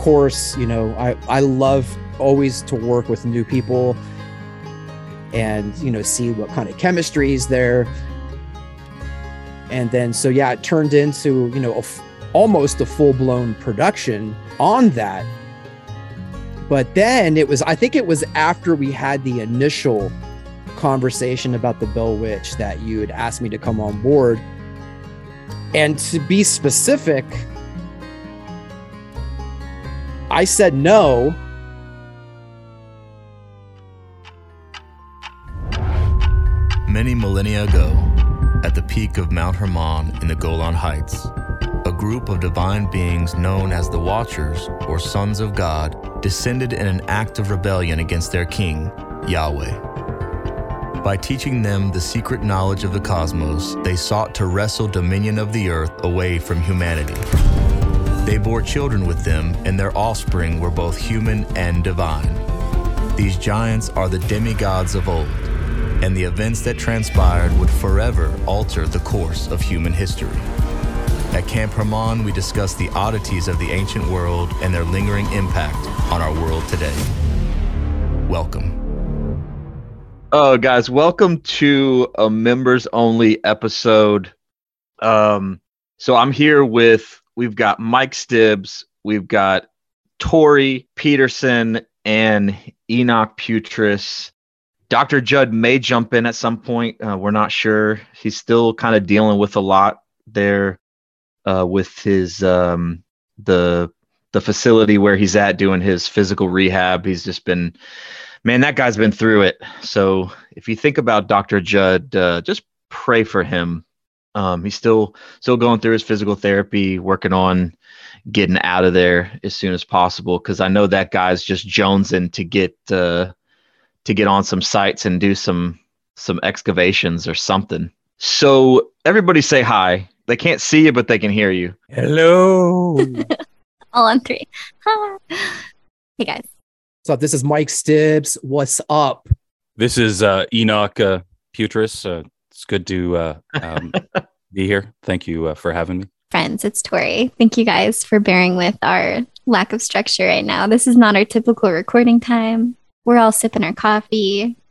Course, you know, I, I love always to work with new people and, you know, see what kind of chemistry is there. And then, so yeah, it turned into, you know, a f- almost a full blown production on that. But then it was, I think it was after we had the initial conversation about the Bell Witch that you had asked me to come on board. And to be specific, I said no. Many millennia ago, at the peak of Mount Hermon in the Golan Heights, a group of divine beings known as the Watchers, or Sons of God, descended in an act of rebellion against their king, Yahweh. By teaching them the secret knowledge of the cosmos, they sought to wrestle dominion of the earth away from humanity. They bore children with them, and their offspring were both human and divine. These giants are the demigods of old, and the events that transpired would forever alter the course of human history. At Camp Hermon, we discuss the oddities of the ancient world and their lingering impact on our world today. Welcome. Oh, guys, welcome to a members only episode. Um, so I'm here with we've got Mike Stibs, we've got Tori Pedersen, and Enoch Pewtress. Dr. Judd may jump in at some point. Uh, we're not sure. He's still kind of dealing with a lot there uh, with his um, the the facility where he's at doing his physical rehab. He's just been, man, that guy's been through it. So if you think about Dr. Judd, uh, just pray for him. Um, he's still still going through his physical therapy, working on getting out of there as soon as possible. Because I know that guy's just jonesing to get uh, to get on some sites and do some some excavations or something. So everybody say hi. They can't see you, but they can hear you. Hello. All on three. Hi. Hey guys. so this is Mike Stibs. What's up? This is uh, Enoch uh, Pewtress. Uh, it's good to uh, um, be here. Thank you uh, for having me. Friends, it's Tori. Thank you guys for bearing with our lack of structure right now. This is not our typical recording time. We're all sipping our coffee.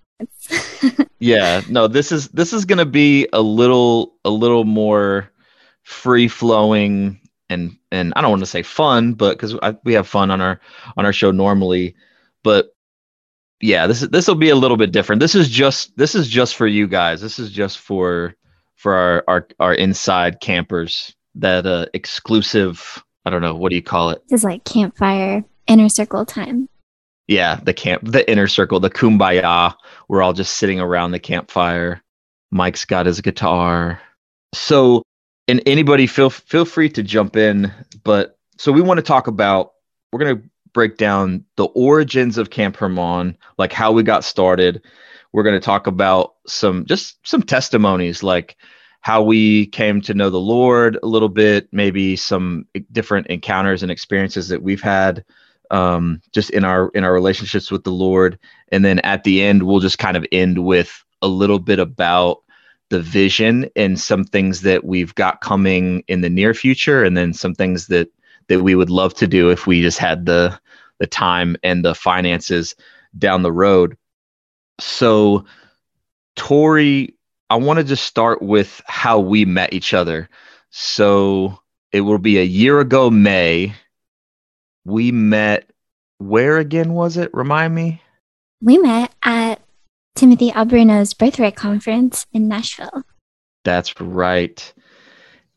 Yeah, no, this is this is gonna be a little a little more free flowing and and I don't want to say fun, but because we have fun on our on our show normally, but yeah, this is this will be a little bit different. This is just this is just for you guys. This is just for for our our, our inside campers. That uh exclusive. I don't know what do you call it? this is like campfire inner circle time. Yeah, the camp, the inner circle, the kumbaya. We're all just sitting around the campfire. Mike's got his guitar. So, and anybody feel feel free to jump in. But so we want to talk about. We're gonna break down the origins of Camp Hermon, like how we got started. We're gonna talk about some just some testimonies, like how we came to know the Lord a little bit, maybe some different encounters and experiences that we've had um, just in our in our relationships with the Lord. And then at the end, we'll just kind of end with a little bit about the vision and some things that we've got coming in the near future, and then some things that that we would love to do if we just had the the time and the finances down the road. So, Tori, I want to just start with how we met each other. So it will be a year ago, May. We met. Where again was it? Remind me. We met at Timothy Alberino's birthright conference in Nashville. That's right.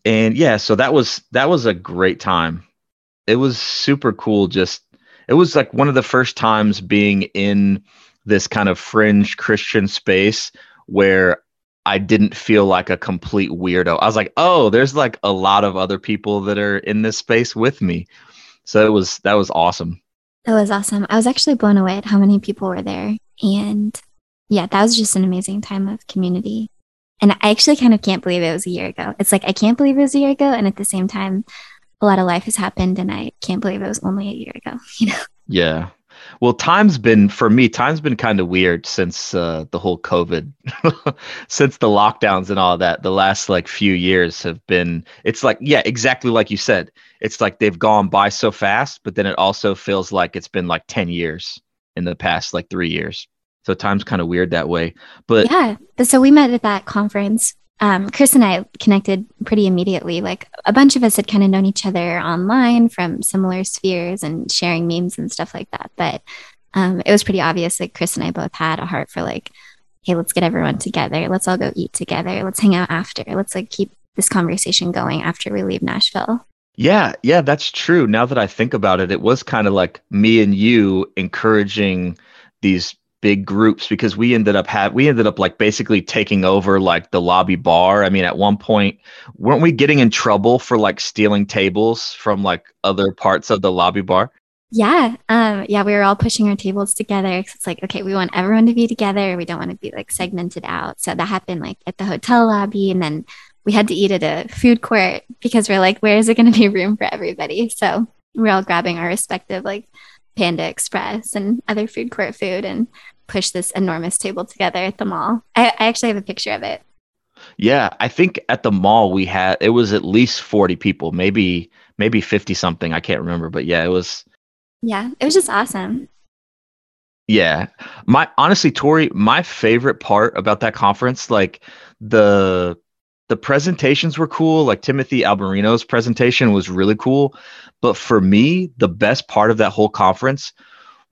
And yeah, so that was that was a great time. It was super cool just it was like one of the first times being in this kind of fringe Christian space where I didn't feel like a complete weirdo. I was like, "Oh, there's like a lot of other people that are in this space with me." So it was that was awesome. That was awesome. I was actually blown away at how many people were there. And yeah, that was just an amazing time of community. And I actually kind of can't believe it was a year ago. It's like I can't believe it was a year ago. And at the same time, a lot of life has happened and I can't believe it was only a year ago. You know? Yeah. Well, time's been for me. Time's been kind of weird since uh, the whole COVID, since the lockdowns and all that. The last like few years have been. It's like yeah, exactly like you said. it's like they've gone by so fast, but then it also feels like it's been like 10 years in the past like 3 years. So time's kind of weird that way. But yeah, so we met at that conference. Um, Chris and I connected pretty immediately. Like a bunch of us had kind of known each other online from similar spheres and sharing memes and stuff like that. But um, it was pretty obvious that Chris and I both had a heart for like, hey, let's get everyone together. Let's all go eat together. Let's hang out after. Let's like keep this conversation going after we leave Nashville. Yeah, yeah, that's true. Now that I think about it, it was kind of like me and you encouraging these big groups because we ended up have we ended up like basically taking over like the lobby bar. I mean, at one point, weren't we getting in trouble for like stealing tables from like other parts of the lobby bar? Yeah. Um, yeah, we were all pushing our tables together. It's like, okay, we want everyone to be together. We don't want to be like segmented out. So that happened like at the hotel lobby. And then we had to eat at a food court because we're like, where is it going to be room for everybody? So we're all grabbing our respective like Panda Express and other food court food and push this enormous table together at the mall. I, I actually have a picture of it. Yeah, I think at the mall we had it was at least 40 people, maybe maybe 50 something. I can't remember, but yeah, it was yeah, it was just awesome. Yeah. My honestly, Tori, my favorite part about that conference, like the the presentations were cool. Like Timothy Alberino's presentation was really cool. But for me, the best part of that whole conference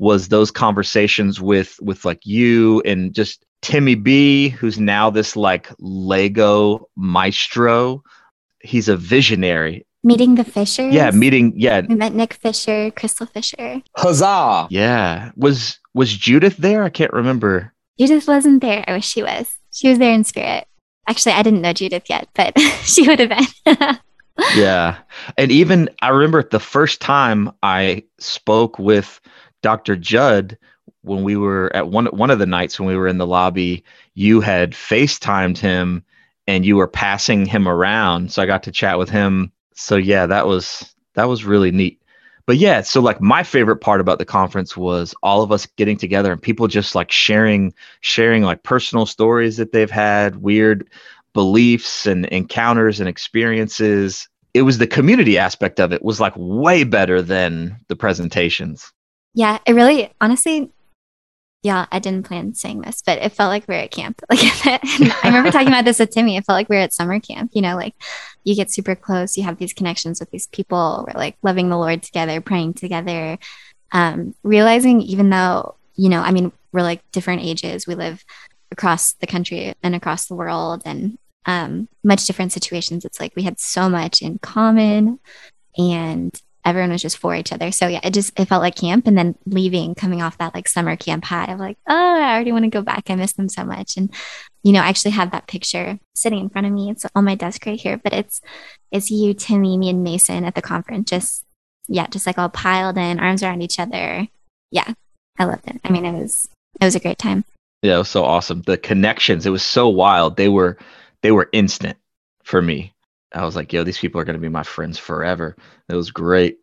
was those conversations with with like you and just Timmy B, who's now this like Lego maestro. He's a visionary Meeting the Fishers. Yeah, meeting. Yeah, we met Nick Fisher, Crystal Fisher. Huzzah! Yeah, was was Judith there? I can't remember. Judith wasn't there. I wish she was. She was there in spirit. Actually, I didn't know Judith yet, but she would have been. yeah, and even I remember the first time I spoke with Dr. Judd when we were at one one of the nights when we were in the lobby. You had FaceTimed him and you were passing him around, so I got to chat with him so yeah, that was that was really neat. But yeah, so like my favorite part about the conference was all of us getting together and people just like sharing sharing like personal stories that they've had, weird beliefs and encounters and experiences. It was the community aspect of it was like way better than the presentations. Yeah, it really honestly yeah, I didn't plan saying this, but it felt like we are at camp. Like I remember talking about this with Timmy. It felt like we are at summer camp. You know, like you get super close, you have these connections with these people. We're like loving the Lord together, praying together, um, realizing even though you know, I mean, we're like different ages. We live across the country and across the world, and um, much different situations. It's like we had so much in common, and everyone was just for each other. So yeah, it just it felt like camp. And then leaving, coming off that like summer camp high, I'm like, oh, I already want to go back. I miss them so much. And you know, I actually have that picture sitting in front of me. It's on my desk right here, but it's it's you, Timmy, me, and Mason at the conference. Just yeah, just like all piled in, arms around each other. Yeah, I loved it. I mean, it was it was a great time. Yeah, it was so awesome. The connections, it was so wild. They were they were instant for me. I was like, yo, these people are going to be my friends forever. It was great.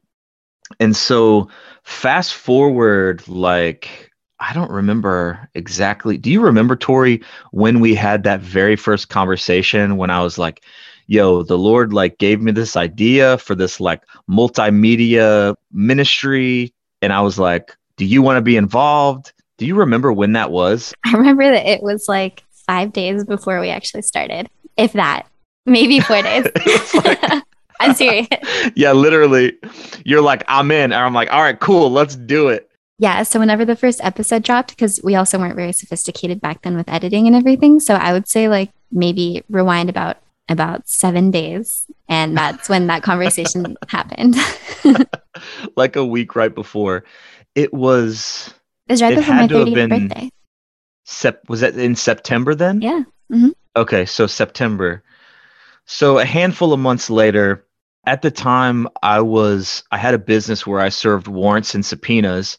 And so, fast forward, like, I don't remember exactly. Do you remember, Tori, when we had that very first conversation when I was like, yo, the Lord like gave me this idea for this like multimedia ministry. And I was like, do you want to be involved? Do you remember when that was? I remember that it was like five days before we actually started, if that maybe four days. like, I'm serious. Yeah, literally. You're like, I'm in. And I'm like, all right, cool, let's do it. Yeah. So whenever the first episode dropped, because we also weren't very sophisticated back then with editing and everything. So I would say like maybe rewind about about seven days. And that's when that conversation happened. like a week right before. It was It was right it before my 30th birthday. Sep- was that in September then? Yeah. Mm-hmm. Okay, so September. So a handful of months later, at the time I was I had a business where I served warrants and subpoenas,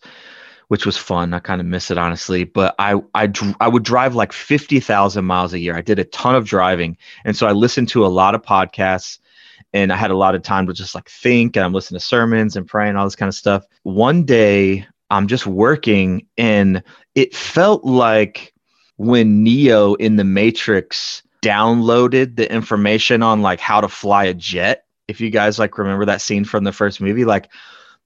which was fun. I kind of miss it honestly, but I I I would drive like 50,000 miles a year. I did a ton of driving. And so I listened to a lot of podcasts and I had a lot of time to just like think and I'm listening to sermons and praying all this kind of stuff. One day I'm just working and it felt like when Neo in the Matrix downloaded the information on like how to fly a jet if you guys like remember that scene from the first movie, like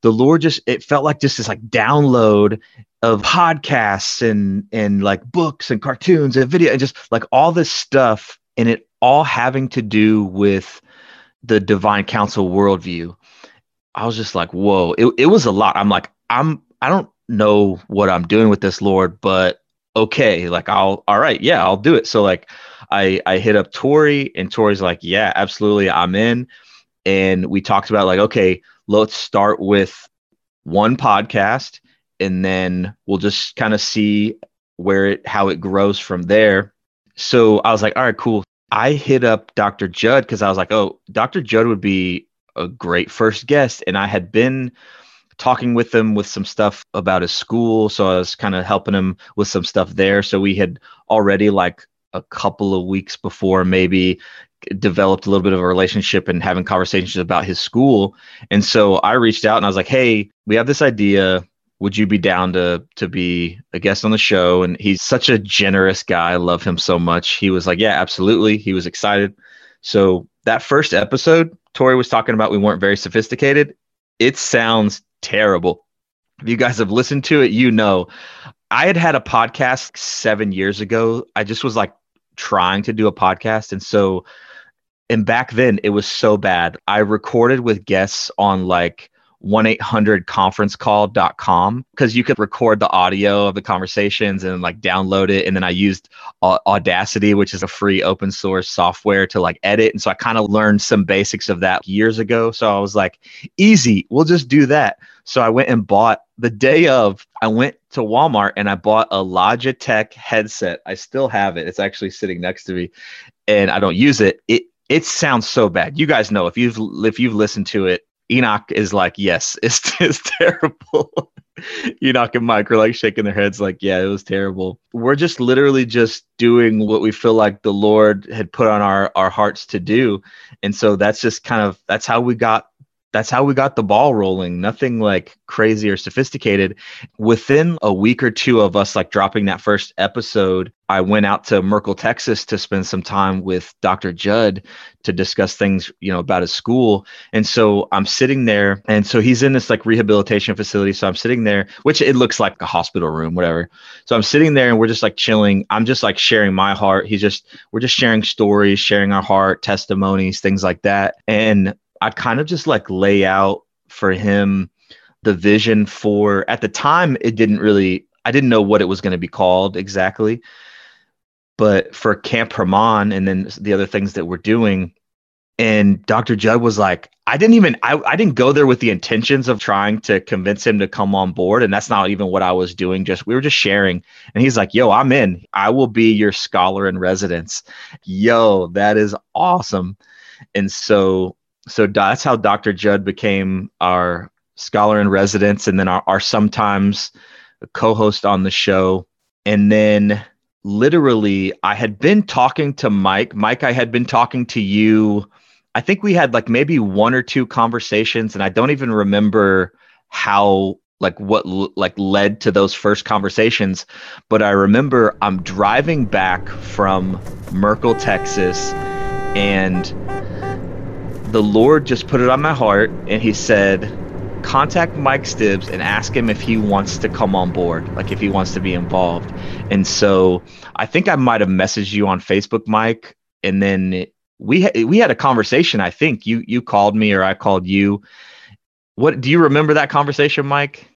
the Lord just it felt like just this like download of podcasts and and like books and cartoons and video and just like all this stuff and it all having to do with the divine council worldview. I was just like, whoa, it, it was a lot. I'm like, I'm I don't know what I'm doing with this, Lord, but okay, like I'll all right, yeah, I'll do it. So like I I hit up Tori and Tori's like, yeah, absolutely, I'm in. And we talked about like, okay, let's start with one podcast and then we'll just kind of see where it how it grows from there. So I was like, all right, cool. I hit up Dr. Judd because I was like, oh, Dr. Judd would be a great first guest. And I had been talking with him with some stuff about his school. So I was kind of helping him with some stuff there. So we had already like a couple of weeks before maybe developed a little bit of a relationship and having conversations about his school. And so I reached out and I was like, "Hey, we have this idea. Would you be down to to be a guest on the show?" And he's such a generous guy. I love him so much. He was like, "Yeah, absolutely." He was excited. So that first episode, Tori was talking about we weren't very sophisticated. It sounds terrible. If you guys have listened to it, you know. I had had a podcast 7 years ago. I just was like trying to do a podcast. And so and back then it was so bad. I recorded with guests on like 1-800-conferencecall.com because you could record the audio of the conversations and like download it. And then i used audacity which is a free open source software to like edit. And so i kind of learned some basics of that years ago. So i was like easy we'll just do that so i went and bought the day of i went to walmart and i bought a logitech headset i still have it it's actually sitting next to me and i don't use it it it sounds so bad. You guys know if you've if you've listened to it, Enoch is like, yes, it's it's terrible. Enoch and Mike are like shaking their heads, like, yeah, it was terrible. We're just literally just doing what we feel like the Lord had put on our our hearts to do, and so that's just kind of that's how we got that's how we got the ball rolling. Nothing like crazy or sophisticated. Within a week or two of us like dropping that first episode, I went out to Merkel, Texas to spend some time with Dr. Judd to discuss things, you know, about his school. And so I'm sitting there and so he's in this like rehabilitation facility. So I'm sitting there, which it looks like a hospital room, whatever. So I'm sitting there and we're just like chilling. I'm just like sharing my heart. He's just we're just sharing stories, sharing our heart, testimonies, things like that. And I kind of just like lay out for him the vision for at the time it didn't really I didn't know what it was going to be called exactly. But for Camp Hermon and then the other things that we're doing, and Dr. Judd was like, I didn't even I, I didn't go there with the intentions of trying to convince him to come on board. And that's not even what I was doing. Just we were just sharing. And he's like, Yo, I'm in. I will be your scholar in residence. Yo, that is awesome. And so so that's how Dr. Judd became our scholar in residence and then our, our sometimes co-host on the show. And then literally I had been talking to Mike. Mike, I had been talking to you. I think we had like maybe one or two conversations and I don't even remember how like what like led to those first conversations but i remember i'm driving back from merkel texas and the Lord just put it on my heart and he said, contact Mike Stibs and ask him if he wants to come on board, like if he wants to be involved. And so I think I might have messaged you on Facebook, Mike, and then we ha- we had a conversation. I think you you called me or I called you. What do you remember that conversation, Mike?